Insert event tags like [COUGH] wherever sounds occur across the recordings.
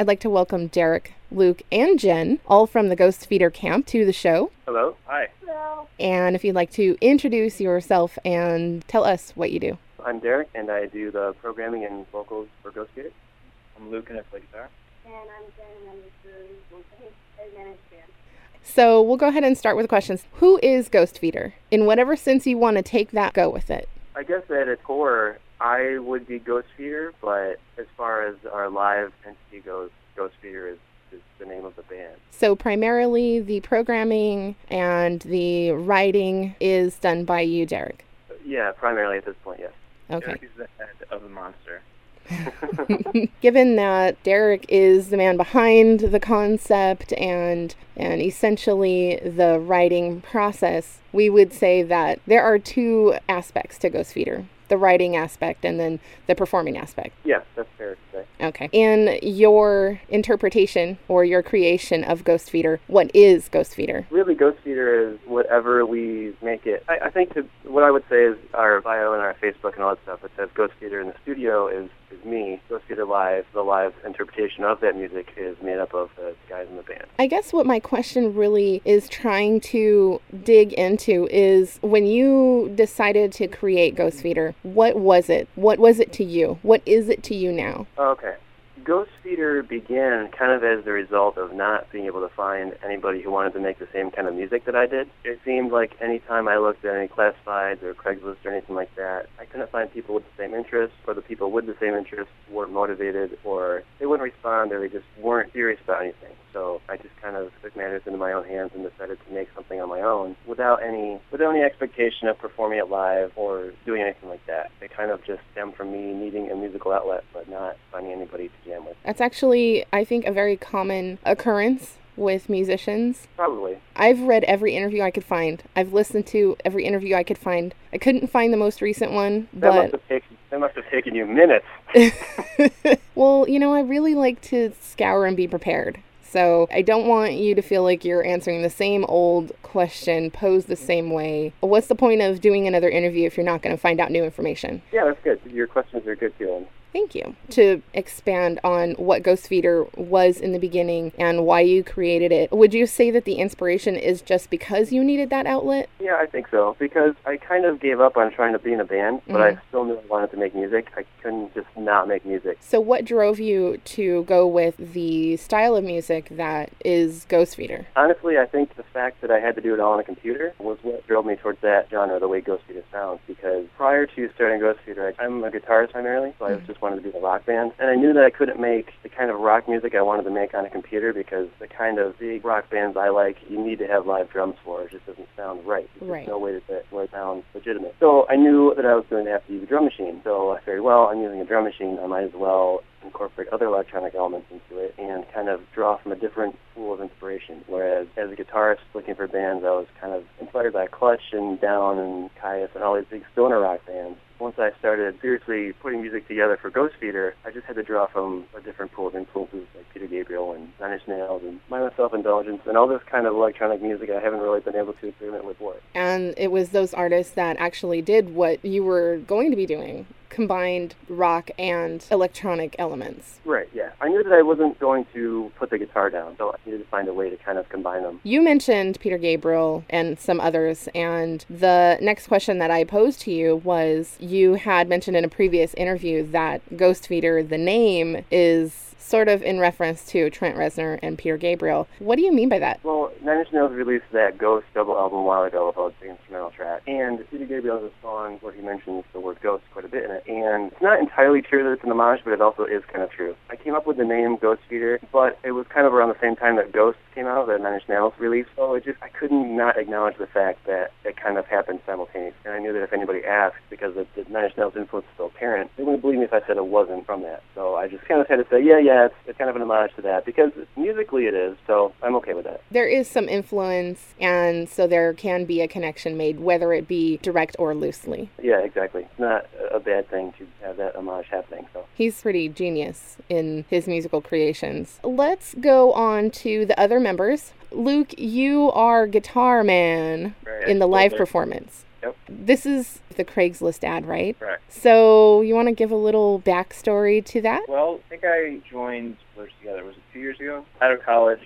I'd like to welcome Derek, Luke, and Jen, all from the Ghostfeeder camp, to the show. Hello. Hi. Hello. And if you'd like to introduce yourself and tell us what you do. I'm Derek, and I do the programming and vocals for Ghostfeeder. I'm Luke, and I play guitar. And I'm Jen, and I'm the vocal administrator. So we'll go ahead and start with the questions. Who is Ghostfeeder? In whatever sense you want to take that, go with it. I guess at its core, I would be Ghostfeeder, but as far as our live entity goes, Ghostfeeder is, is the name of the band. So primarily the programming and the writing is done by you, Derek. Yeah, primarily at this point, yes. Okay. Derek is the head of the monster. [LAUGHS] [LAUGHS] Given that Derek is the man behind the concept and and essentially the writing process, we would say that there are two aspects to Ghostfeeder. The writing aspect and then the performing aspect. yes, that's fair to say. Okay. In your interpretation or your creation of Ghostfeeder, what is Ghostfeeder? Really, Ghostfeeder is whatever we make it. I, I think to, what I would say is our bio and our Facebook and all that stuff. It says Ghostfeeder in the studio is, is me. Feeder live, the live interpretation of that music is made up of the guys in the band. I guess what my question really is trying to dig into is when you decided to create Ghostfeeder, what was it? What was it to you? What is it to you now? Oh, okay. Ghost Feeder began kind of as the result of not being able to find anybody who wanted to make the same kind of music that I did. It seemed like any time I looked at any classifieds or Craigslist or anything like that, I couldn't find people with the same interests, or the people with the same interests weren't motivated, or they wouldn't respond, or they just weren't serious about anything. So I just kind of took matters into my own hands and decided to make something on my own without any without any expectation of performing it live or doing anything like that. It kind of just stemmed from me needing a musical outlet but not finding anybody to jam with. That's actually, I think, a very common occurrence with musicians. Probably. I've read every interview I could find. I've listened to every interview I could find. I couldn't find the most recent one, That must but have taken that must have taken you minutes. [LAUGHS] well, you know, I really like to scour and be prepared. So I don't want you to feel like you're answering the same old question posed the same way. What's the point of doing another interview if you're not going to find out new information? Yeah, that's good. Your questions are good too. Thank you. To expand on what Ghostfeeder was in the beginning and why you created it, would you say that the inspiration is just because you needed that outlet? Yeah, I think so. Because I kind of gave up on trying to be in a band, but mm. I still knew I wanted to make music. I couldn't just not make music. So, what drove you to go with the style of music that is Ghostfeeder? Honestly, I think the fact that I had to do it all on a computer was what drove me towards that genre, the way Ghostfeeder sounds. Because prior to starting Ghostfeeder, I'm a guitarist primarily, so I was mm. just wanted to be in a rock band. And I knew that I couldn't make the kind of rock music I wanted to make on a computer because the kind of big rock bands I like, you need to have live drums for. It just doesn't sound right. There's Right. no way to that it sounds legitimate. So I knew that I was going to have to use a drum machine. So I figured, well, I'm using a drum machine. I might as well incorporate other electronic elements into it and kind of draw from a different pool of inspiration. Whereas as a guitarist looking for bands, I was kind of inspired by Clutch and Down and Kyuss and all these big stoner rock bands. Once I started seriously putting music together for Ghostfeeder, I just had to draw from a different pool of influences like Peter Gabriel and Nine Inch Nails and Mindless Self-Indulgence and all this kind of electronic music I haven't really been able to experiment with before. And it was those artists that actually did what you were going to be doing combined rock and electronic elements. Right, yeah. I knew that I wasn't going to put the guitar down, so I needed to find a way to kind of combine them. You mentioned Peter Gabriel and some others, and the next question that I posed to you was you had mentioned in a previous interview that Ghostfeeder, the name, is sort of in reference to Trent Reznor and Peter Gabriel. What do you mean by that? Well, Nine Inch Nails released that Ghost double album a while ago about the instrumental track, and Peter Gabriel has a song where he mentions the word ghost quite a bit in it, and it's not entirely true that it's an homage, but it also is kind of true. I came up with the name Ghostfeeder, but it was kind of around the same time that Ghost came out, the Nine Inch Nails released, so it just, I couldn't not acknowledge the fact that it kind of happened simultaneously, and I knew that if anybody asked, because the, the Nine Inch Nails influence is so apparent, they wouldn't believe me if I said it wasn't from that, so I just kind of had to say, yeah, yeah, it's, it's kind of an homage to that, because musically it is, so I'm okay with that. There is some influence, and so there can be a connection made, whether it be direct or loosely. Yeah, exactly. It's not a a bad thing to have that homage happening. So He's pretty genius in his musical creations. Let's go on to the other members. Luke, you are guitar man Right, in the live performance. Yep. This is the Craigslist ad, right? Correct. So you want to give a little backstory to that? Well, I think I joined Blurs Together. Was it two years ago? Out of college,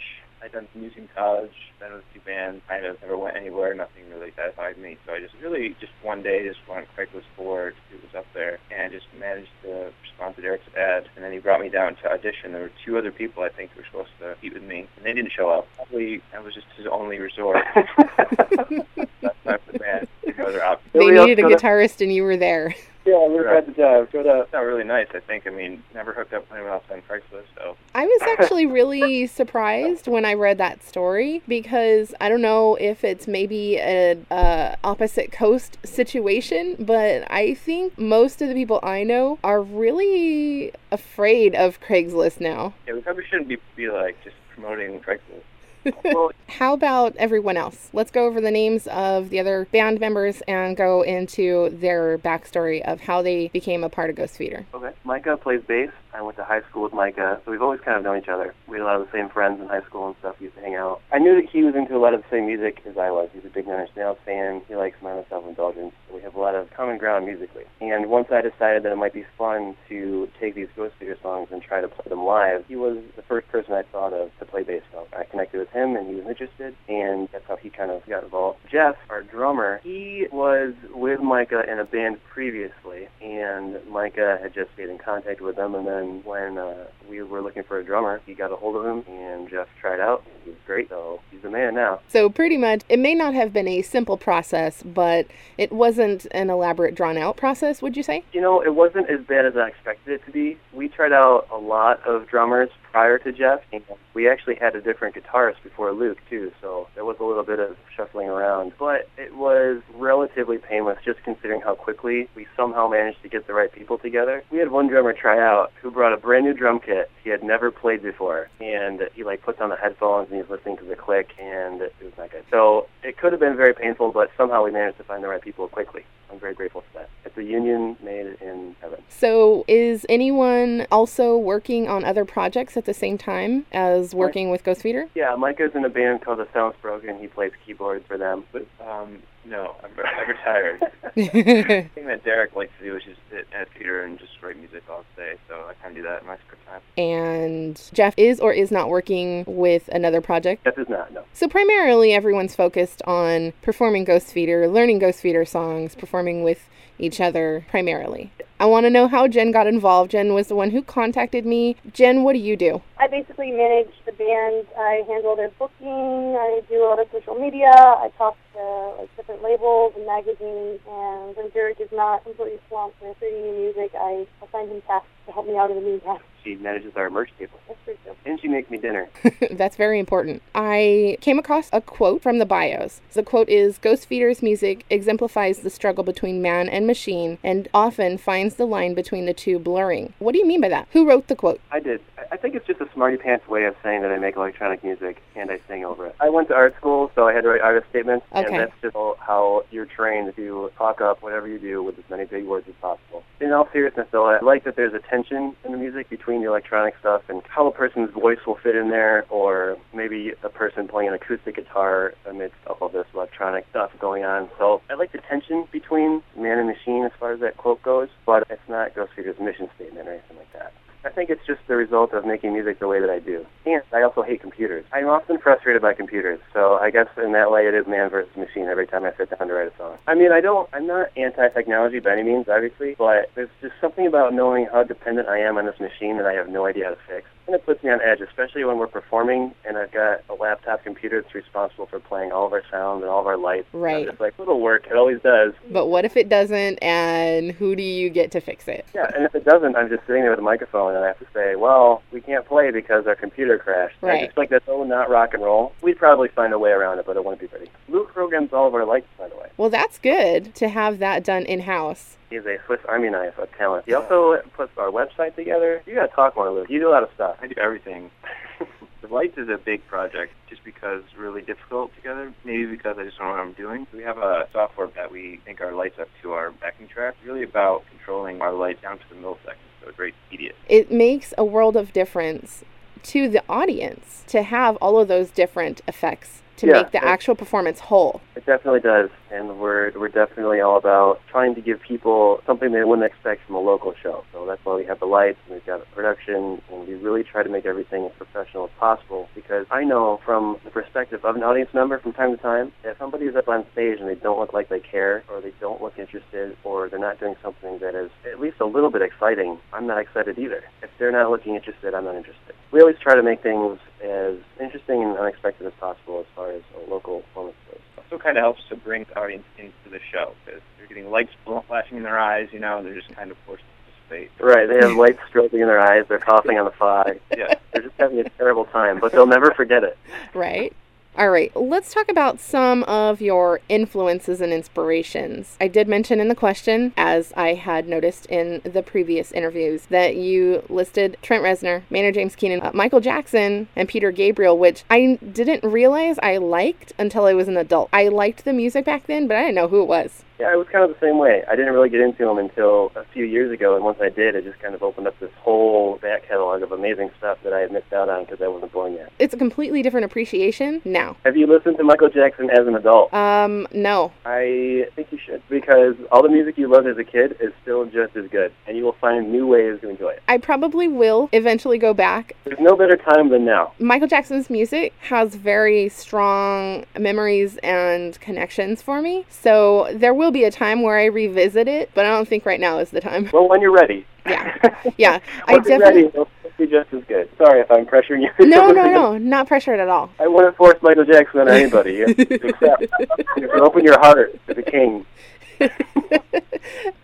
I'd done some music in college. Then with two bands, kind of never went anywhere. Nothing really satisfied me. So I just really just one day just went on Craigslist board. It was up there, and just managed to respond to Derek's ad. And then he brought me down to audition. There were two other people I think who were supposed to compete with me, and they didn't show up. Probably that was just his only resort. [LAUGHS] That's not the band. No other. They needed a guitarist and you were there. Yeah, we were Right. at the job. Showed up. It's not really nice. I think. I mean, never hooked up with anyone else on Craigslist. So I was actually really [LAUGHS] surprised when I read that story because I don't know if it's maybe a, a opposite coast situation, but I think most of the people I know are really afraid of Craigslist now. yeah, we probably shouldn't be be like just promoting Craigslist. [LAUGHS] How about everyone else? Let's go over the names of the other band members and go into their backstory of how they became a part of Ghostfeeder. Okay. Micah plays bass. I went to high school with Micah, so we've always kind of known each other. We had a lot of the same friends in high school and stuff. We used to hang out. I knew that he was into a lot of the same music as I was. He's a big Nine Inch Nails fan. He likes Mindless Self-Indulgence. We have a lot of common ground musically. And once I decided that it might be fun to take these Ghostfeeder songs and try to play them live, he was the first person I thought of to play bass film. I connected with him, and he was interested, and that's how he kind of got involved. Jeff, our drummer, he was with Micah in a band previously, and Micah had just stayed in contact with them, and then when uh, we were looking for a drummer, he got a hold of him, and Jeff tried out. He was great, so he's the man now. So, pretty much, it may not have been a simple process, but it wasn't an elaborate, drawn out process, would you say? You know, it wasn't as bad as I expected it to be. We tried out a lot of drummers prior to Jeff, we actually had a different guitarist before Luke, too, so there was a little bit of shuffling around. But it was relatively painless, just considering how quickly we somehow managed to get the right people together. We had one drummer try out who brought a brand new drum kit he had never played before, and he, like, puts on the headphones and he's listening to the click, and it was not good. So it could have been very painful, but somehow we managed to find the right people quickly. I'm very grateful for that. It's a union made in heaven. So, is anyone also working on other projects at the same time as working with Ghostfeeder? Yeah, Micah's in a band called The Sounds Broken. He plays keyboards for them. But um, no, I'm, [LAUGHS] I'm retired. [LAUGHS] The thing that Derek likes to do is just sit at theater and just write music all day. So I kind of do that in my spare time. And Jeff is or is not working with another project. Jeff is not, no. So, primarily, everyone's focused on performing Ghostfeeder, learning Ghostfeeder songs, performing with each other primarily. I want to know how Jen got involved. Jen was the one who contacted me. Jen, what do you do? I basically manage the band. I handle their booking. I do a lot of social media. I talk to like different labels and magazines. And when Derek is not completely swamped with creating new music, I assign him tasks to help me out in the meantime. She manages our merch table. That's pretty cool. And she makes me dinner. [LAUGHS] [LAUGHS] That's very important. I came across a quote from the bios. The quote is Ghostfeeder's music exemplifies the struggle between man and machine and often finds the line between the two blurring. What do you mean by that? Who wrote the quote? I did. I- I think it's just a smarty pants way of saying that I make electronic music and I sing over it. I went to art school, so I had to write artist statements, Okay. and that's just how you're trained to talk up whatever you do with as many big words as possible. In all seriousness, though, I like that there's a tension in the music between the electronic stuff and how a person's voice will fit in there, or maybe a person playing an acoustic guitar amidst all this electronic stuff going on. So I like the tension between man and machine as far as that quote goes, but it's not Ghostfeeder's mission statement or anything like that. I think it's just the result of making music the way that I do. And I also hate computers. I'm often frustrated by computers, so I guess in that way it is man versus machine every time I sit down to write a song. I mean, I don't, I'm not anti-technology by any means, obviously, but there's just something about knowing how dependent I am on this machine that I have no idea how to fix. And it puts me on edge, especially when we're performing and I've got a laptop computer that's responsible for playing all of our sound and all of our lights. Right. It's like little work, it always does. But what if it doesn't, and who do you get to fix it? Yeah, and if it doesn't, I'm just sitting there with a microphone and I have to say, well, we can't play because our computer crashed. And I Right. just like that's so oh, not rock and roll. We'd probably find a way around it, but it wouldn't be pretty. Luke programs all of our lights, by the way. Well, that's good to have that done in house. He's a Swiss Army knife of talent. He also puts our website together. You gotta talk more, Luke. You do a lot of stuff. I do everything. [LAUGHS] the lights is a big project just because it's really difficult together. Maybe because I just don't know what I'm doing. We have a software that we sync our lights up to our backing track. It's really about controlling our light down to the millisecond, it's very. It makes a world of difference to the audience to have all of those different effects to Yeah, make the actual performance whole. It definitely does, and we're we're definitely all about trying to give people something they wouldn't expect from a local show. So that's why we have the lights and we've got the production, and we really try to make everything as professional as possible. Because I know from the perspective of an audience member, from time to time, if somebody is up on stage and they don't look like they care, or they don't look interested, or they're not doing something that is at least a little bit exciting, I'm not excited either. If they're not looking interested, I'm not interested. We always try to make things as interesting and unexpected as possible as far as a local performance goes. also kind of helps to bring the audience into the show because they're getting lights flashing in their eyes, you know, and they're just kind of forced to participate. Right, they have lights stroking in their eyes, they're coughing on the fly. [LAUGHS] Yeah. They're just having a terrible time, but they'll never forget it. Right. All right, let's talk about some of your influences and inspirations. I did mention in the question, as I had noticed in the previous interviews, that you listed Trent Reznor, Maynard James Keenan, uh, Michael Jackson, and Peter Gabriel, which I didn't realize I liked until I was an adult. I liked the music back then, but I didn't know who it was. Yeah, I was kind of the same way. I didn't really get into them until a few years ago, and once I did, it just kind of opened up this whole back catalog of amazing stuff that I had missed out on because I wasn't born yet. It's a completely different appreciation now. Have you listened to Michael Jackson as an adult? Um, no. I think you should because all the music you loved as a kid is still just as good, and you will find new ways to enjoy it. I probably will eventually go back There's no better time than now. Michael Jackson's music has very strong memories and connections for me. So there will be a time where I revisit it, but I don't think right now is the time. Well, when you're ready. [LAUGHS] Yeah. [LAUGHS] Yeah. I definitely. ready, it'll be just as good. Sorry if I'm pressuring you. No, no, [LAUGHS] no. Not pressured at all. I wouldn't force Michael Jackson on anybody. Except you open your heart to the king.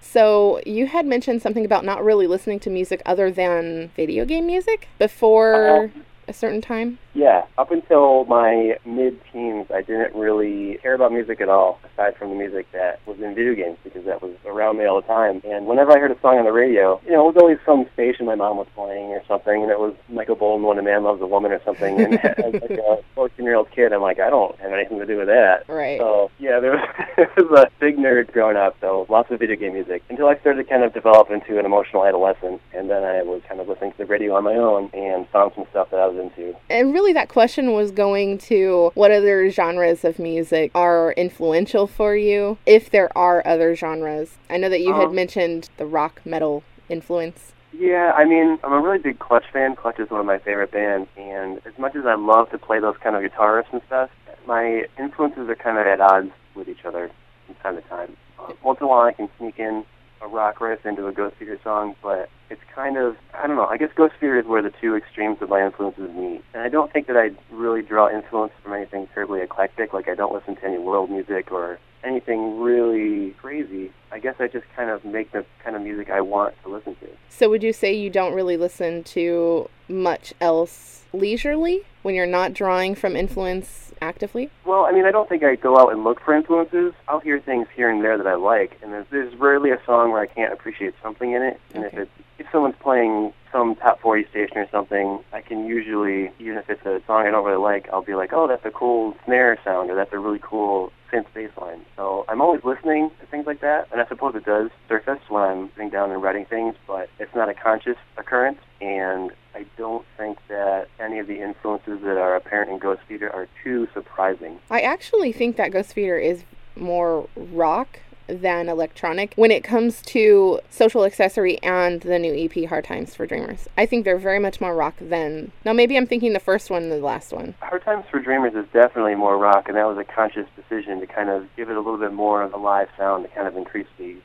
so you had mentioned something about not really listening to music other than video game music before uh-huh. a certain time. Yeah, up until my mid-teens, I didn't really care about music at all, aside from the music that was in video games, because that was around me all the time. And whenever I heard a song on the radio, you know, it was always some station my mom was playing or something, and it was Michael Bolton, When a Man Loves a Woman or something. And [LAUGHS] as like a 14-year-old kid, I'm like, I don't have anything to do with that. Right. So yeah, there [LAUGHS] was, there was a big nerd growing up, so lots of video game music until I started to kind of develop into an emotional adolescent, and then I was kind of listening to the radio on my own and found some stuff that I was into. Really, that question was going to what other genres of music are influential for you, if there are other genres. I know that you had Um, mentioned the rock metal influence. Yeah, I mean, I'm a really big Clutch fan. Clutch is one of my favorite bands, and as much as I love to play those kind of guitarists and stuff, my influences are kind of at odds with each other from time to time. Uh, once in a while, I can sneak in a rock riff into a Ghostfeeder song, but it's kind of, I don't know, I guess Ghostfeeder is where the two extremes of my influences meet. And I don't think that I really draw influence from anything terribly eclectic, like I don't listen to any world music or anything really crazy. I guess I just kind of make the kind of music I want to listen to. So, would you say you don't really listen to much else leisurely when you're not drawing from influence actively? Well, I mean, I don't think I go out and look for influences. I'll hear things here and there that I like, and there's, there's rarely a song where I can't appreciate something in it. And Okay. if it's if someone's playing some top 40 station or something, I can usually, even if it's a song I don't really like, I'll be like, oh, that's a cool snare sound, or that's a really cool synth bass line. So I'm always listening to things like that, and I suppose it does surface when I'm sitting down and writing things, but it's not a conscious occurrence, and I don't think that any of the influences that are apparent in Ghostfeeder are too surprising. I actually think that Ghostfeeder is more rock than electronic when it comes to social accessory and the new EP Hard Times for Dreamers. I think they're very much more rock than now maybe I'm thinking the first one and the last one. Hard Times for Dreamers is definitely more rock, and that was a conscious decision to kind of give it a little bit more of a live sound to kind of increase the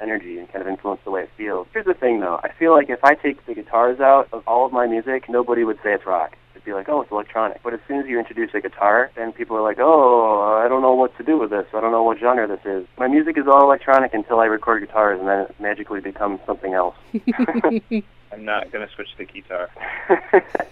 energy and kind of influence the way it feels. Here's the thing, though. I feel like if I take the guitars out of all of my music, nobody would say it's rock. It'd be like, oh, it's electronic. But as soon as you introduce a guitar, then people are like, oh, I don't know what to do with this. I don't know what genre this is. My music is all electronic until I record guitars, and then it magically becomes something else. [LAUGHS] [LAUGHS] I'm not going to switch to guitar. [LAUGHS]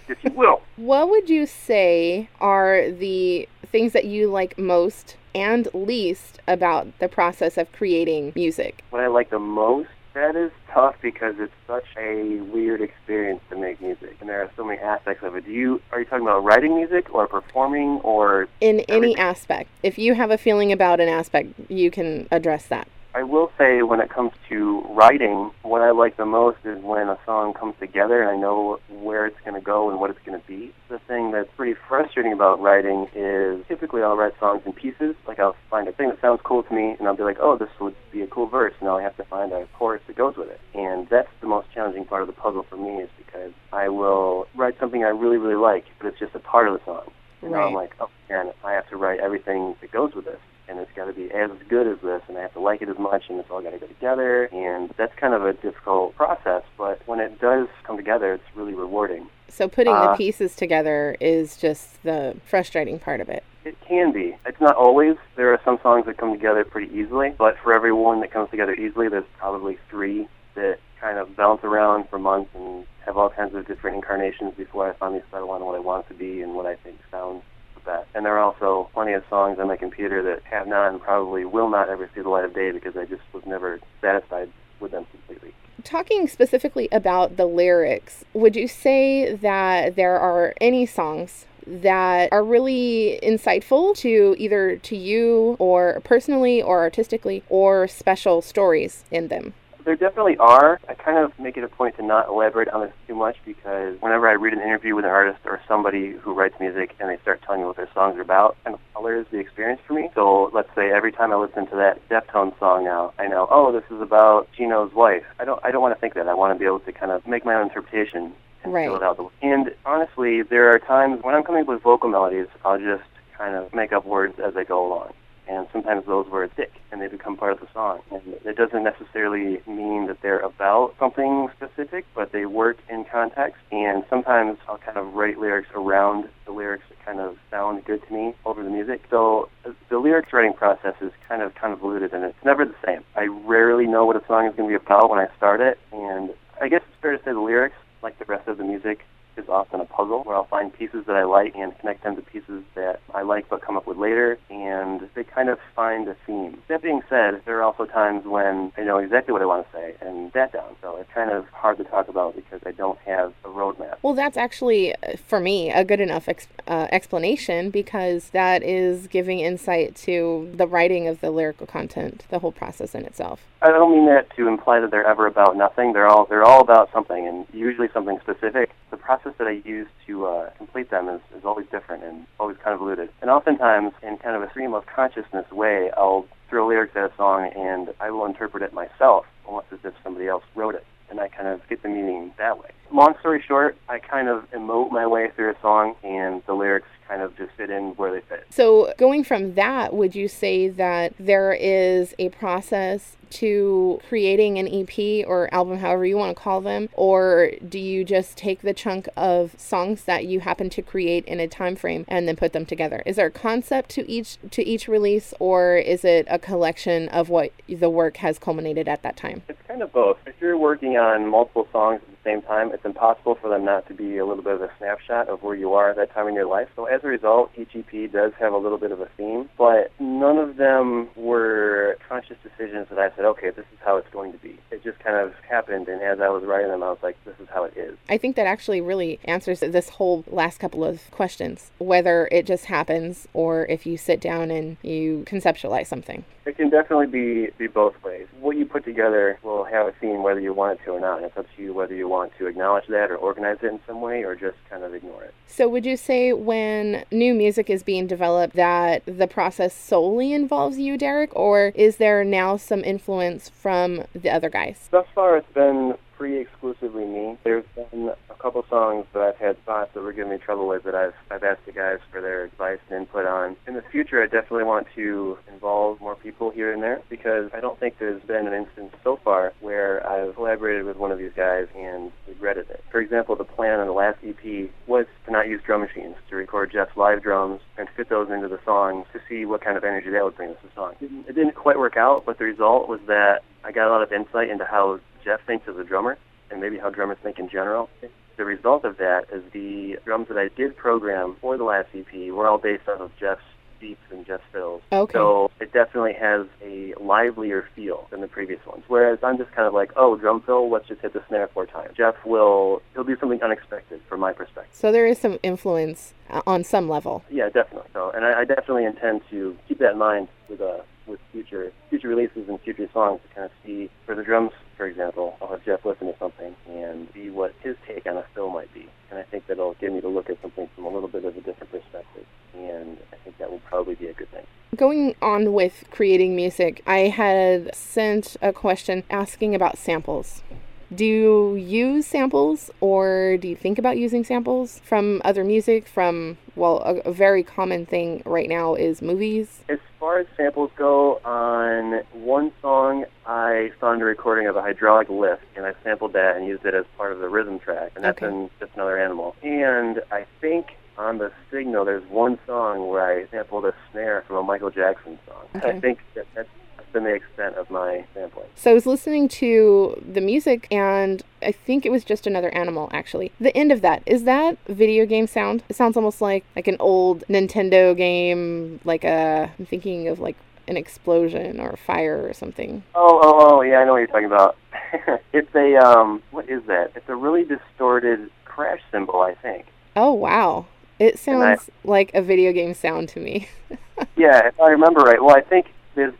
if you will. What would you say are the things that you like most and least about the process of creating music? what I like the most, that is tough because it's such a weird experience to make music, and there are so many aspects of it. Do you are you talking about writing music or performing or? In any aspect. If you have a feeling about an aspect, you can address that. I will say when it comes to writing, what I like the most is when a song comes together and I know where it's going to go and what it's going to be. The thing that's pretty frustrating about writing is typically I'll write songs in pieces. Like I'll find a thing that sounds cool to me and I'll be like, oh, this would be a cool verse. Now I have to find a chorus that goes with it. And that's the most challenging part of the puzzle for me is because I will write something I really, really like, but it's just a part of the song. And Right. I'm like, oh, man, I have to write everything that goes with this. And it's got to be as good as this, and I have to like it as much, and it's all got to go together. And that's kind of a difficult process, but when it does come together, it's really rewarding. So putting the Uh, pieces together is just the frustrating part of it. It can be. It's not always. There are some songs that come together pretty easily, but for every one that comes together easily, there's probably three that kind of bounce around for months and have all kinds of different incarnations before I finally settle on what I want to be and what I think sounds best. And there are also plenty of songs on my computer that have not and probably will not ever see the light of day because I just was never satisfied with them completely. Talking specifically about the lyrics, would you say that there are any songs that are really insightful to either to you or personally or artistically or special stories in them? There definitely are. I kind of make it a point to not elaborate on this too much because whenever I read an interview with an artist or somebody who writes music and they start telling me what their songs are about, kind of colors the experience for me. So let's say every time I listen to that Deftones song now, I know, oh, this is about Chino's wife. I don't, I don't want to think that. I want to be able to kind of make my own interpretation and Right. fill it out. the- And honestly, there are times when I'm coming up with vocal melodies, I'll just kind of make up words as I go along and sometimes those words stick and they become part of the song. And it doesn't necessarily mean that they're about something specific, but they work in context. And sometimes I'll kind of write lyrics around the lyrics that kind of sound good to me over the music. So uh, the lyrics writing process is kind of convoluted and it's never the same. I rarely know what a song is going to be about when I start it, and I guess it's fair to say the lyrics, like the rest of the music, is often a puzzle where I'll find pieces that I like and connect them to pieces that I like but come up with later, and they kind of find a theme. That being said, there are also times when I know exactly what I want to say and that down, so it's kind of hard to talk about because I don't have a roadmap. Well, that's actually, uh, for me, a good enough ex- uh, explanation because that is giving insight to the writing of the lyrical content, the whole process in itself. I don't mean that to imply that they're ever about nothing. They're all they're all about something, and usually something specific. The process that I use to uh, complete them is, is always different and always convoluted. And oftentimes, in kind of a stream of consciousness way, I'll throw lyrics at a song and I will interpret it myself, almost as if somebody else wrote it, and I kind of get the meaning that way. Long story short, I kind of emote my way through a song, and the lyrics kind of just fit in where they fit. So, going from that, would you say that there is a process to creating an EP or album, however you want to call them, or do you just take the chunk of songs that you happen to create in a time frame and then put them together? Is there a concept to each to each release, or is it a collection of what the work has culminated at that time? It's kind of both. If you're working on multiple songs at the same time, it's impossible for them not to be a little bit of a snapshot of where you are at that time in your life. So as a result, each EP does have a little bit of a theme, but none of them were conscious decisions that I said, okay, this is how it's going to be. It just kind of happened, and as I was writing them, I was like, this is how it is. I think that actually really answers this whole last couple of questions whether it just happens or if you sit down and you conceptualize something. It can definitely be, be both ways. What you put together will have a theme whether you want it to or not. And it's up to you whether you want to acknowledge that or organize it in some way or just kind of ignore it. So, would you say when new music is being developed that the process solely involves you, Derek, or is there now some influence from the other guys? Thus far, it's been pretty exclusively me. There's been a couple songs that I've had spots that were giving me trouble with that I've, I've asked the guys for their advice and input on. In the future, I definitely want to involve more people here and there because I don't think there's been an instance so far where I've collaborated with one of these guys and regretted it. For example, the plan on the last EP was to not use drum machines, to record Jeff's live drums and fit those into the song to see what kind of energy that would bring to the song. It didn't quite work out, but the result was that I got a lot of insight into how Jeff thinks as a drummer and maybe how drummers think in general. The result of that is the drums that I did program for the last EP were all based off of Jeff's beats and Jeff's fills. Okay. So it definitely has a livelier feel than the previous ones. Whereas I'm just kind of like, oh, drum fill, let's just hit the snare four times. Jeff will, he'll do something unexpected from my perspective. So, there is some influence uh, on some level. Yeah, definitely. So, and I, I definitely intend to keep that in mind with uh, with future future future releases and future songs to kind of see for the drums, for example, I'll have Jeff listen to something and see what his take on a fill might be. And I think that'll get me to look at something from a little bit of a different perspective. And I think that will probably be a good thing. Going on with creating music, I had sent a question asking about samples. Do you use samples or do you think about using samples from other music? From, well, a, a, very common thing right now is movies. As far as samples go, on one song, I found a recording of a hydraulic lift and I sampled that and used it as part of the rhythm track, and that's okay. in Just Another Animal. And I think on the signal, there's one song where I sampled a snare from a Michael Jackson song. Okay. I think that that's been the extent of my sampling. So I was listening to the music and I think it was just another animal actually. The end of that, is that video game sound? It sounds almost like like an old Nintendo game, like a I'm thinking of like an explosion or a fire or something. Oh, oh, oh, yeah, I know what you're talking about. [LAUGHS] it's a um what is that? It's a really distorted crash cymbal, I think. Oh, wow. It sounds I, like a video game sound to me. [LAUGHS] yeah, if I remember right. Well, I think there's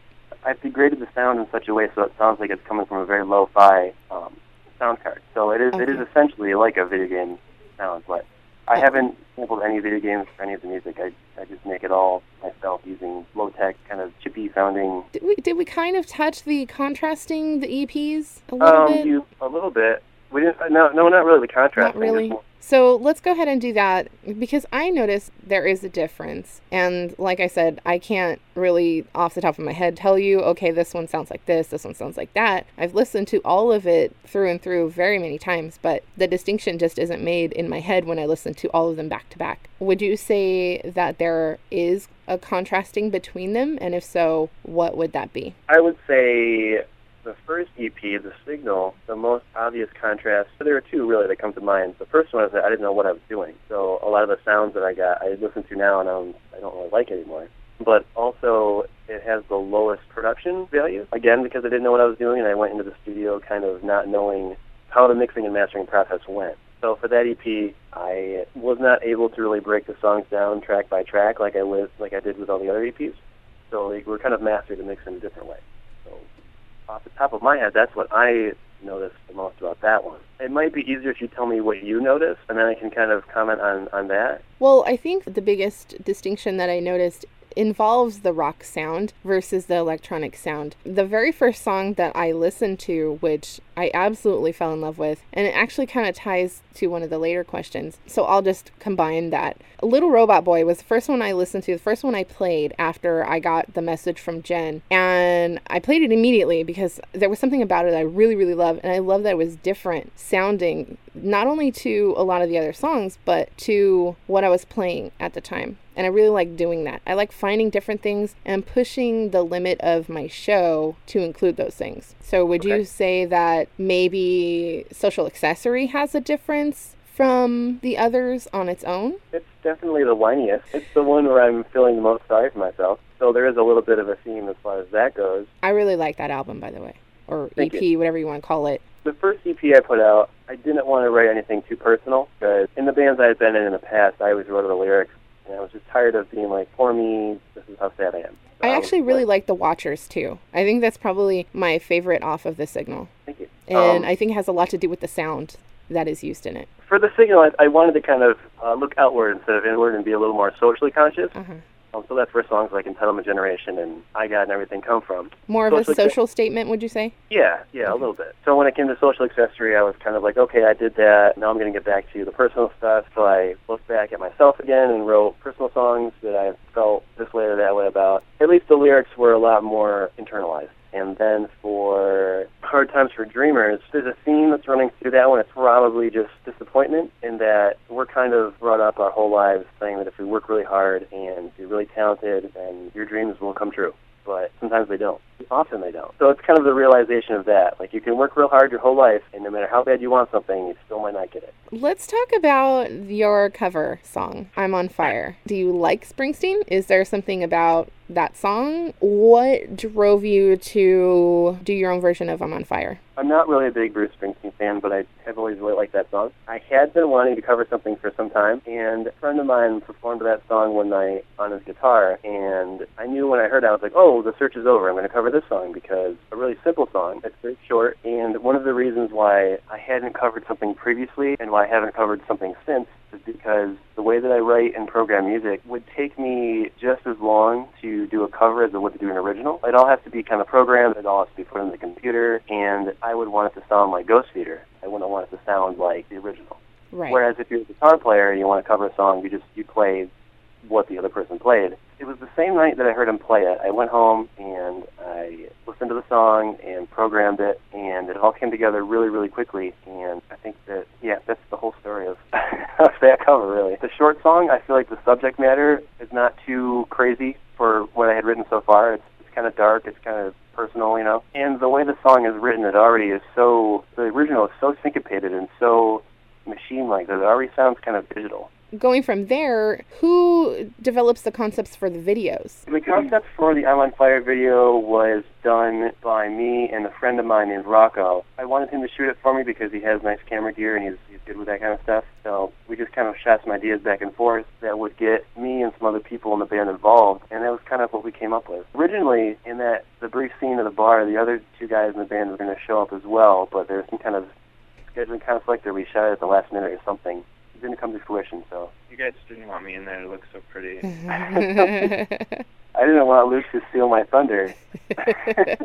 I've degraded the sound in such a way so it sounds like it's coming from a very lo-fi um, sound card. So it is okay. it is essentially like a video game sound, but I oh. haven't sampled any video games for any of the music. I I just make it all myself using low tech, kind of chippy sounding. Did we did we kind of touch the contrasting the EPs a little um, bit? You, a little bit. We didn't. No, no, not really the contrast. Not really. So let's go ahead and do that because I notice there is a difference. And like I said, I can't really off the top of my head tell you, okay, this one sounds like this, this one sounds like that. I've listened to all of it through and through very many times, but the distinction just isn't made in my head when I listen to all of them back to back. Would you say that there is a contrasting between them? And if so, what would that be? I would say the first EP, The Signal, the most obvious contrast, so there are two really that come to mind. The first one is that I didn't know what I was doing. So a lot of the sounds that I got, I listen to now and I don't, I don't really like anymore. But also, it has the lowest production value. Again, because I didn't know what I was doing and I went into the studio kind of not knowing how the mixing and mastering process went. So for that EP, I was not able to really break the songs down track by track like I was like I did with all the other EPs. So like, we're kind of mastered the mix in a different way off the top of my head, that's what I noticed the most about that one. It might be easier if you tell me what you noticed, and then I can kind of comment on, on that. Well, I think the biggest distinction that I noticed involves the rock sound versus the electronic sound. The very first song that I listened to, which I absolutely fell in love with, and it actually kind of ties to one of the later questions. So I'll just combine that. Little Robot Boy was the first one I listened to, the first one I played after I got the message from Jen. And I played it immediately because there was something about it I really, really loved. And I love that it was different sounding, not only to a lot of the other songs, but to what I was playing at the time. And I really like doing that. I like finding different things and pushing the limit of my show to include those things. So, would okay. you say that maybe Social Accessory has a difference from the others on its own? It's definitely the whiniest. It's the one where I'm feeling the most sorry for myself. So, there is a little bit of a theme as far as that goes. I really like that album, by the way, or Thank EP, you. whatever you want to call it. The first EP I put out, I didn't want to write anything too personal because in the bands I had been in in the past, I always wrote the lyrics and I was just tired of being like, for me, this is how sad I am. So I actually really like The Watchers too. I think that's probably my favorite off of the signal. Thank you. And um, I think it has a lot to do with the sound that is used in it. For the signal, I, I wanted to kind of uh, look outward instead of inward and be a little more socially conscious. Uh-huh. Um, so that's where songs like Entitlement Generation and I Got and everything come from. More of social a social statement, would you say? Yeah, yeah, okay. a little bit. So when it came to social accessory, I was kind of like, okay, I did that. Now I'm going to get back to the personal stuff. So I looked back at myself again and wrote personal songs that I felt this way or that way about. At least the lyrics were a lot more internalized. And then for Hard Times for Dreamers, there's a theme that's running through that one. It's probably just disappointment in that we're kind of brought up our whole lives saying that if we work really hard and you're really talented, then your dreams will come true. But sometimes they don't. Often they don't. So it's kind of the realization of that. Like you can work real hard your whole life, and no matter how bad you want something, you still might not get it. Let's talk about your cover song, I'm on Fire. Do you like Springsteen? Is there something about that song. What drove you to do your own version of I'm on Fire? I'm not really a big Bruce Springsteen fan, but I have always really liked that song. I had been wanting to cover something for some time, and a friend of mine performed that song one night on his guitar, and I knew when I heard it, I was like, oh, the search is over. I'm going to cover this song because a really simple song. It's very short, and one of the reasons why I hadn't covered something previously and why I haven't covered something since is because the way that I write and program music would take me just as long to do a cover as it would to do an original. It all has to be kind of programmed. It all has to be put in the computer, and I would want it to sound like Ghostfeeder. I wouldn't want it to sound like the original. Right. Whereas if you're a guitar player and you want to cover a song, you just you play what the other person played. It was the same night that I heard him play it. I went home and I listened to the song and programmed it, and it all came together really, really quickly. And I think that yeah, that's the whole story of, [LAUGHS] of that cover. Really, the short song. I feel like the subject matter is not too crazy for what I had written so far. It's, it's kind of dark. It's kind of personal, you know. And the way the song is written, it already is so. The original is so syncopated and so machine-like that it already sounds kind of digital. Going from there, who develops the concepts for the videos? The concept for the I'm Fire video was done by me and a friend of mine named Rocco. I wanted him to shoot it for me because he has nice camera gear and he's, he's good with that kind of stuff. So we just kind of shot some ideas back and forth that would get me and some other people in the band involved, and that was kind of what we came up with. Originally, in that the brief scene of the bar, the other two guys in the band were going to show up as well, but there was some kind of scheduling conflict or we shot it at the last minute or something. It didn't come to fruition, so You guys didn't want me in there. It looks so pretty. [LAUGHS] I didn't want Luke to steal my thunder. [LAUGHS] I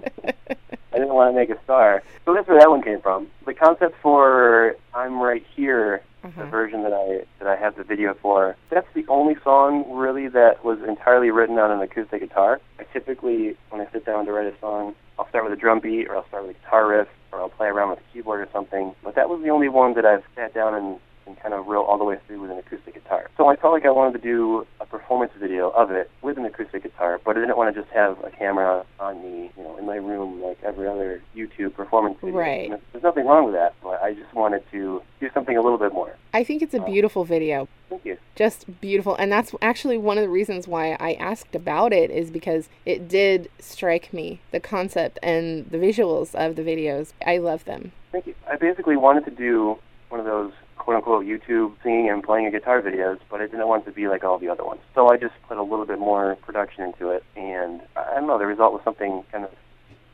didn't want to make a star. So that's where that one came from. The concept for I'm Right Here, the Uh-huh. version that I that I have the video for, that's the only song really that was entirely written on an acoustic guitar. I typically, when I sit down to write a song, I'll start with a drum beat or I'll start with a guitar riff or I'll play around with a keyboard or something. But that was the only one that I've sat down and, and kind of wrote all the way through with an acoustic guitar. So I felt like I wanted to do a performance video of it with an acoustic guitar, but I didn't want to just have a camera on me, you know, in my room like every other YouTube performance video. Right. And there's nothing wrong with that, but I just wanted to do something a little bit more. I think it's a uh, beautiful video. Thank you. Just beautiful. And that's actually one of the reasons why I asked about it is because it did strike me the concept and the visuals of the videos. I love them. Thank you. I basically wanted to do one of those quote unquote YouTube singing and playing a guitar videos, but I didn't want it to be like all the other ones. So I just put a little bit more production into it, and I don't know, the result was something kind of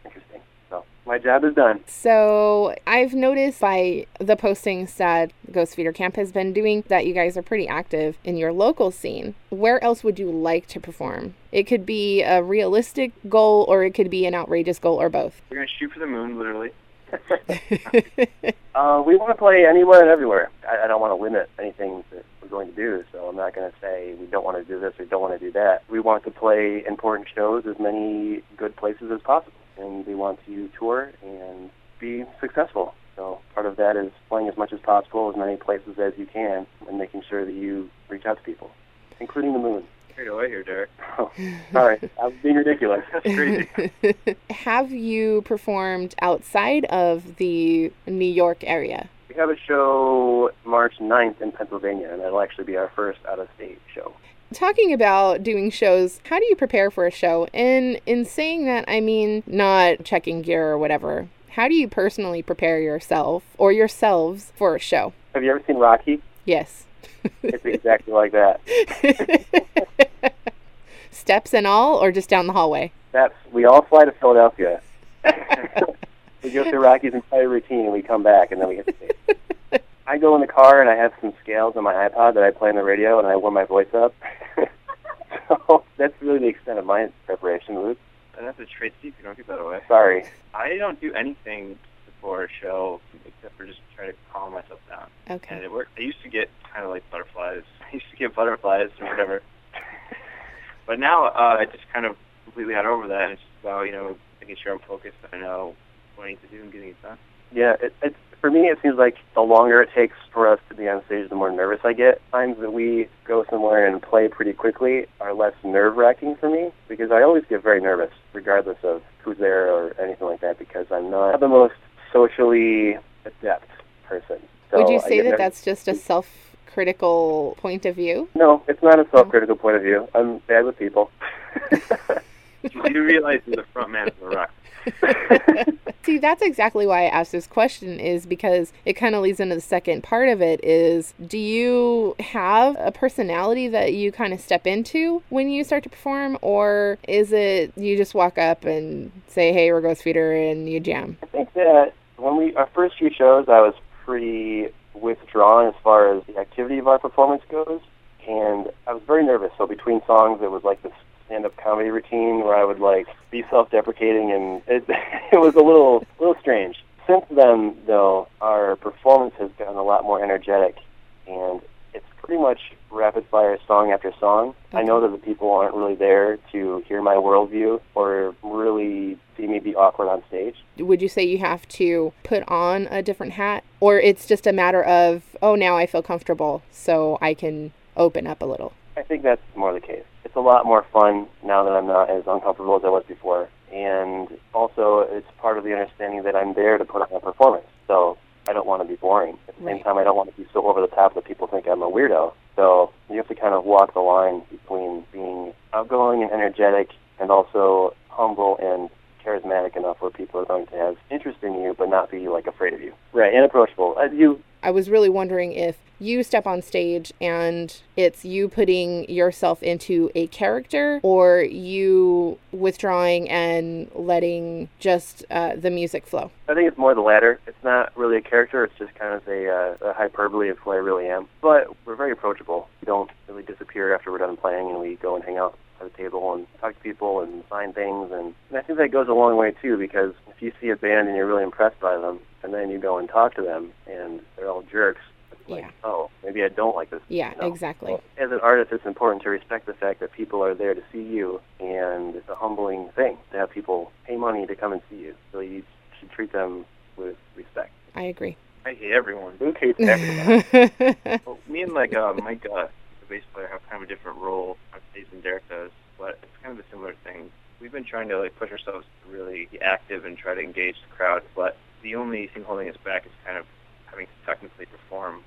interesting. So my job is done. So I've noticed by the postings that Ghostfeeder Camp has been doing that you guys are pretty active in your local scene. Where else would you like to perform? It could be a realistic goal or it could be an outrageous goal or both. We're gonna shoot for the moon, literally. [LAUGHS] Uh, we want to play anywhere and everywhere. I, I don't want to limit anything that we're going to do, so I'm not going to say we don't want to do this or don't want to do that. We want to play important shows as many good places as possible, and we want to tour and be successful. So part of that is playing as much as possible, as many places as you can, and making sure that you reach out to people, including the moon. Carried away here, Derek. Oh, sorry, I was being ridiculous. [LAUGHS] That's crazy. [LAUGHS] Have you performed outside of the New York area? We have a show March 9th in Pennsylvania, and that'll actually be our first out-of-state show. Talking about doing shows, how do you prepare for a show? And in saying that, I mean not checking gear or whatever. How do you personally prepare yourself or yourselves for a show? Have you ever seen Rocky? Yes. It's exactly like that. [LAUGHS] Steps and all, or just down the hallway? That's we all fly to Philadelphia. [LAUGHS] we go through Rocky's entire routine, and we come back, and then we hit the stage. I go in the car, and I have some scales on my iPod that I play on the radio, and I warm my voice up. [LAUGHS] so that's really the extent of my preparation, Luke. And that's a trade secret. Don't give that away. Sorry. I don't do anything before a show except for just trying to calm myself down. Okay. And it worked. I used to get kind of like butterflies. [LAUGHS] I used to get butterflies or whatever. [LAUGHS] but now uh, I just kind of completely got over that. And it's just about you know making sure I'm focused and I know what I need to do and getting it done. Yeah, it, it's for me. It seems like the longer it takes for us to be on stage, the more nervous I get. Times that we go somewhere and play pretty quickly are less nerve-wracking for me because I always get very nervous, regardless of who's there or anything like that, because I'm not the most socially adept person. So Would you say get that nervous. that's just a self critical point of view? No, it's not a self-critical point of view. I'm bad with people. [LAUGHS] you realize you're the front man of the rock. [LAUGHS] See, that's exactly why I asked this question is because it kind of leads into the second part of it is do you have a personality that you kind of step into when you start to perform or is it you just walk up and say, "Hey, we're Ghostfeeder," and you jam? I think that when we our first few shows, I was pretty withdrawn as far as the activity of our performance goes, and I was very nervous. So between songs, it was like this stand-up comedy routine where I would like be self-deprecating, and it [LAUGHS] it was a little little strange. Since then, though, our performance has gotten a lot more energetic, and it's pretty much rapid fire song after song. I know that the people aren't really there to hear my worldview or really see me be awkward on stage. Would you say you have to put on a different hat or it's just a matter of, oh, now I feel comfortable so I can open up a little? I think that's more the case. It's a lot more fun now that I'm not as uncomfortable as I was before. And also, it's part of the understanding that I'm there to put on a performance. So I don't want to be boring. At the Right. same time, I don't want to be so over the top that people think I'm a weirdo. So you have to kind of walk the line between being outgoing and energetic and also humble and charismatic enough where people are going to have interest in you but not be like afraid of you. Right, and approachable. Uh, you I was really wondering if you step on stage and it's you putting yourself into a character or you withdrawing and letting just uh, the music flow. I think it's more the latter. It's not really a character. It's just kind of a, uh, a hyperbole of who I really am. But we're very approachable. We don't really disappear after we're done playing, and we go and hang out at a table and talk to people and sign things. And, and I think that goes a long way too, because if you see a band and you're really impressed by them, and then you go and talk to them, and they're all jerks. It's like, Yeah. oh, maybe I don't like this. Yeah, No. exactly. Well, as an artist, it's important to respect the fact that people are there to see you, and it's a humbling thing to have people pay money to come and see you. So you should treat them with respect. I agree. I hate everyone. Luke hates everyone. [LAUGHS] Well, me and like uh, Mike, uh, the bass player, have kind of a different role on stage than Derek does, but it's kind of a similar thing. We've been trying to like push ourselves to really be active and try to engage the crowd, but the only thing holding us back is kind of having to technically perform,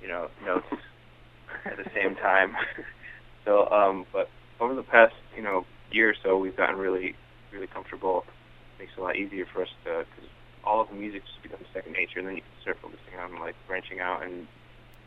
you know, notes [LAUGHS] at the same time. [LAUGHS] so, um, but over the past, you know, year or so, we've gotten really, really comfortable. It makes it a lot easier for us to, because all of the music just becomes second nature, and then you can start focusing on like branching out and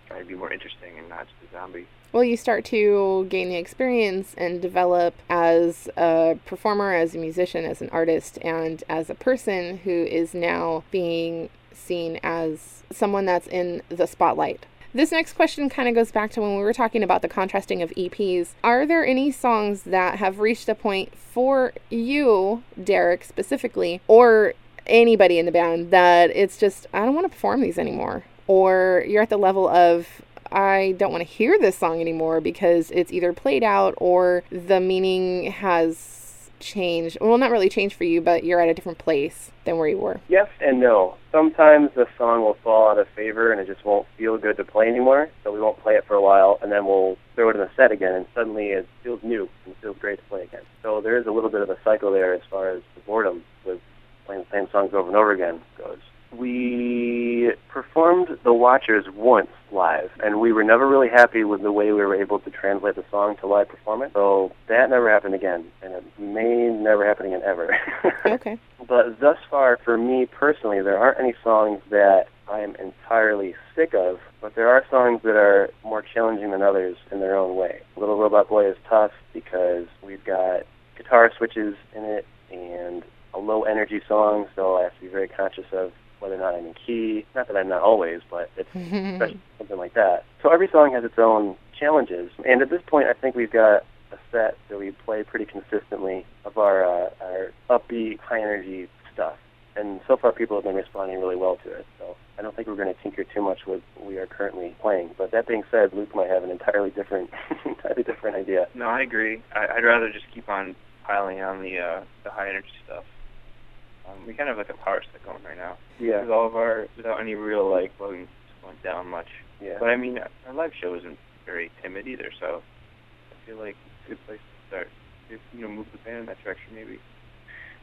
trying to be more interesting and not just a zombie. Well, you start to gain the experience and develop as a performer, as a musician, as an artist, and as a person who is now being seen as someone that's in the spotlight. This next question kind of goes back to when we were talking about the contrasting of EPs. Are there any songs that have reached a point for you, Derek, specifically, or anybody in the band that it's just, I don't want to perform these anymore? Or you're at the level of, I don't want to hear this song anymore because it's either played out or the meaning has changed. Well, not really changed for you, but you're at a different place than where you were. Yes and no. Sometimes the song will fall out of favor and it just won't feel good to play anymore, so we won't play it for a while, and then we'll throw it in the set again, and suddenly it feels new and feels great to play again. So there is a little bit of a cycle there as far as the boredom with playing the same songs over and over again goes. We performed The Watchers once live, and we were never really happy with the way we were able to translate the song to live performance. So that never happened again, and it may never happen again ever. [LAUGHS] Okay. But thus far, for me personally, there aren't any songs that I am entirely sick of, but there are songs that are more challenging than others in their own way. Little Robot Boy is tough because we've got guitar switches in it and a low energy song, so I have to be very conscious of whether or not I'm in key. Not that I'm not always, but it's [LAUGHS] especially something like that. So every song has its own challenges, and at this point, I think we've got a set that we play pretty consistently of our uh, our upbeat, high energy stuff. And so far, people have been responding really well to it. So I don't think we're going to tinker too much with what we are currently playing. But that being said, Luke might have an entirely different, [LAUGHS] entirely different idea. No, I agree. I, I'd rather just keep on piling on the uh, the high energy stuff. Um, we kind of have like a power set going right now. Yeah, With all of our without any real like going going down much. yeah. But I mean, our live show isn't very timid either, so I feel like it's a good place to start. If, you know, move the band in that direction maybe.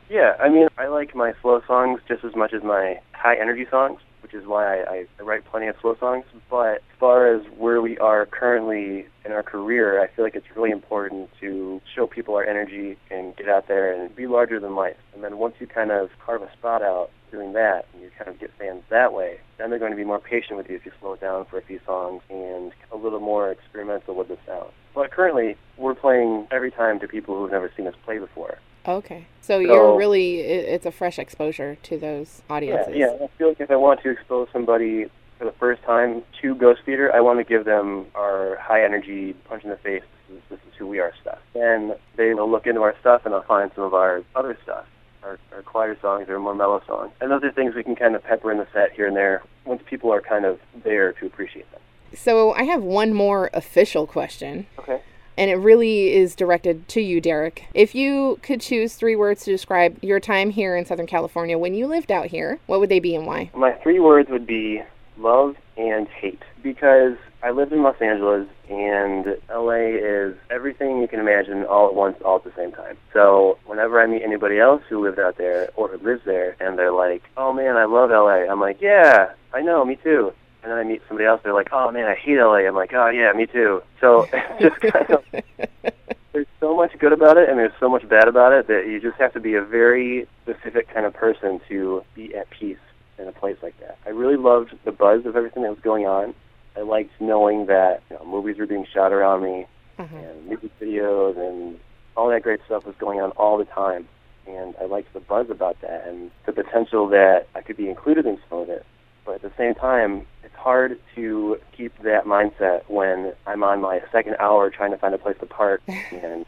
Yeah, I mean, I like my slow songs just as much as my high energy songs, which is why I, I write plenty of slow songs. But as far as where we are currently in our career, I feel like it's really important to show people our energy and get out there and be larger than life. And then once you kind of carve a spot out doing that, and you kind of get fans that way, then they're going to be more patient with you if you slow it down for a few songs and a little more experimental with the sound. But currently, we're playing every time to people who've never seen us play before. Okay. So, you're really, it's a fresh exposure to those audiences. Yeah, yeah. I feel like if I want to expose somebody for the first time to Ghostfeeder, I want to give them our high energy, punch in the face, this is, this is who we are stuff. And they will look into our stuff and they'll find some of our other stuff, our, our quieter songs or more mellow songs. And those are things we can kind of pepper in the set here and there once people are kind of there to appreciate them. So I have one more official question. Okay and it really is directed to you, Derek. If you could choose three words to describe your time here in Southern California when you lived out here, what would they be and why? My three words would be love and hate because I lived in Los Angeles and LA is everything you can imagine all at once, all at the same time. So whenever I meet anybody else who lived out there or who lives there and they're like, oh man, I love LA, I'm like, yeah, I know, me too and then I meet somebody else. They're like, "Oh man, I hate LA." I'm like, "Oh yeah, me too." So [LAUGHS] just kind of [LAUGHS] there's so much good about it, and there's so much bad about it that you just have to be a very specific kind of person to be at peace in a place like that. I really loved the buzz of everything that was going on. I liked knowing that you know, movies were being shot around me, uh-huh. and music videos, and all that great stuff was going on all the time. And I liked the buzz about that, and the potential that I could be included in some of it. But at the same time, it's hard to keep that mindset when I'm on my second hour trying to find a place to park [LAUGHS] and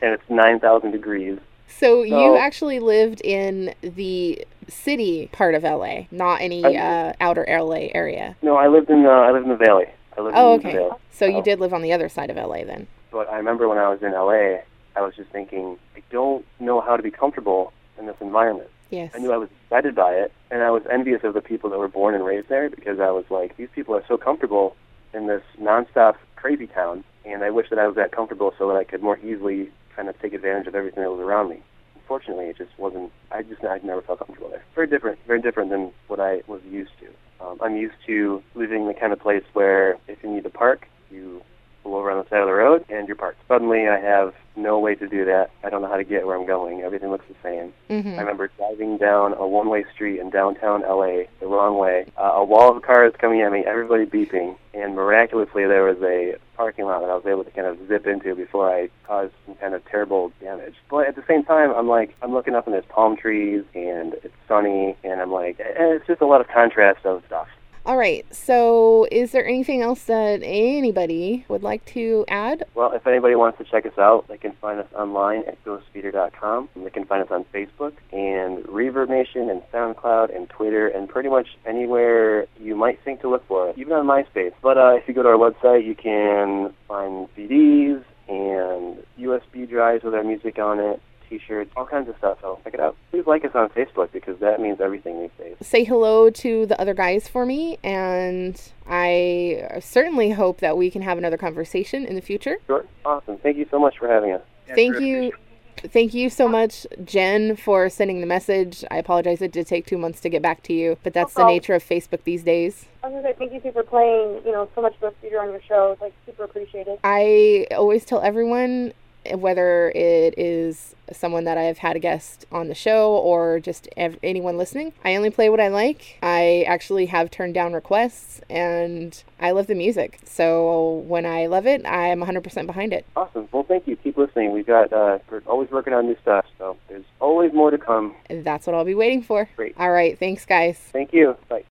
and it's 9,000 degrees. So, so, you actually lived in the city part of LA, not any I, uh, outer LA area. No, I lived in uh, I lived in the valley. I lived oh, in okay. The valley. So you did live on the other side of LA then. But I remember when I was in LA, I was just thinking, I don't know how to be comfortable in this environment. Yes. I knew I was excited by it, and I was envious of the people that were born and raised there because I was like, these people are so comfortable in this nonstop crazy town, and I wish that I was that comfortable so that I could more easily kind of take advantage of everything that was around me. Unfortunately, it just wasn't. I just I never felt comfortable there. Very different, very different than what I was used to. Um, I'm used to living the kind of place where if you need to park, you pull over on the side of the road and you're parked. Suddenly, I have no way to do that. I don't know how to get where I'm going. Everything looks the same. Mm-hmm. I remember driving down a one-way street in downtown LA the wrong way. Uh, a wall of cars coming at me, everybody beeping, and miraculously there was a parking lot that I was able to kind of zip into before I caused some kind of terrible damage. But at the same time, I'm like, I'm looking up and there's palm trees and it's sunny, and I'm like, it's just a lot of contrast of stuff. All right. So, is there anything else that anybody would like to add? Well, if anybody wants to check us out, they can find us online at ghostfeeder.com. They can find us on Facebook and ReverbNation and SoundCloud and Twitter and pretty much anywhere you might think to look for it, even on MySpace. But uh, if you go to our website, you can find CDs and USB drives with our music on it t-shirts, all kinds of stuff. So check it out. Please like us on Facebook because that means everything these days. Say hello to the other guys for me, and I certainly hope that we can have another conversation in the future. Sure. Awesome. Thank you so much for having us. Yeah, Thank you. Thank you so much, Jen, for sending the message. I apologize it did take two months to get back to you, but that's no the nature of Facebook these days. I was gonna say thank you for playing, you know, so much of theater on your show. It's like super appreciated. I always tell everyone whether it is someone that I've had a guest on the show or just ev- anyone listening. I only play what I like. I actually have turned down requests and I love the music. So when I love it, I'm 100% behind it. Awesome. Well, thank you. Keep listening. We've got, uh, we're always working on new stuff. So there's always more to come. That's what I'll be waiting for. Great. All right. Thanks, guys. Thank you. Bye.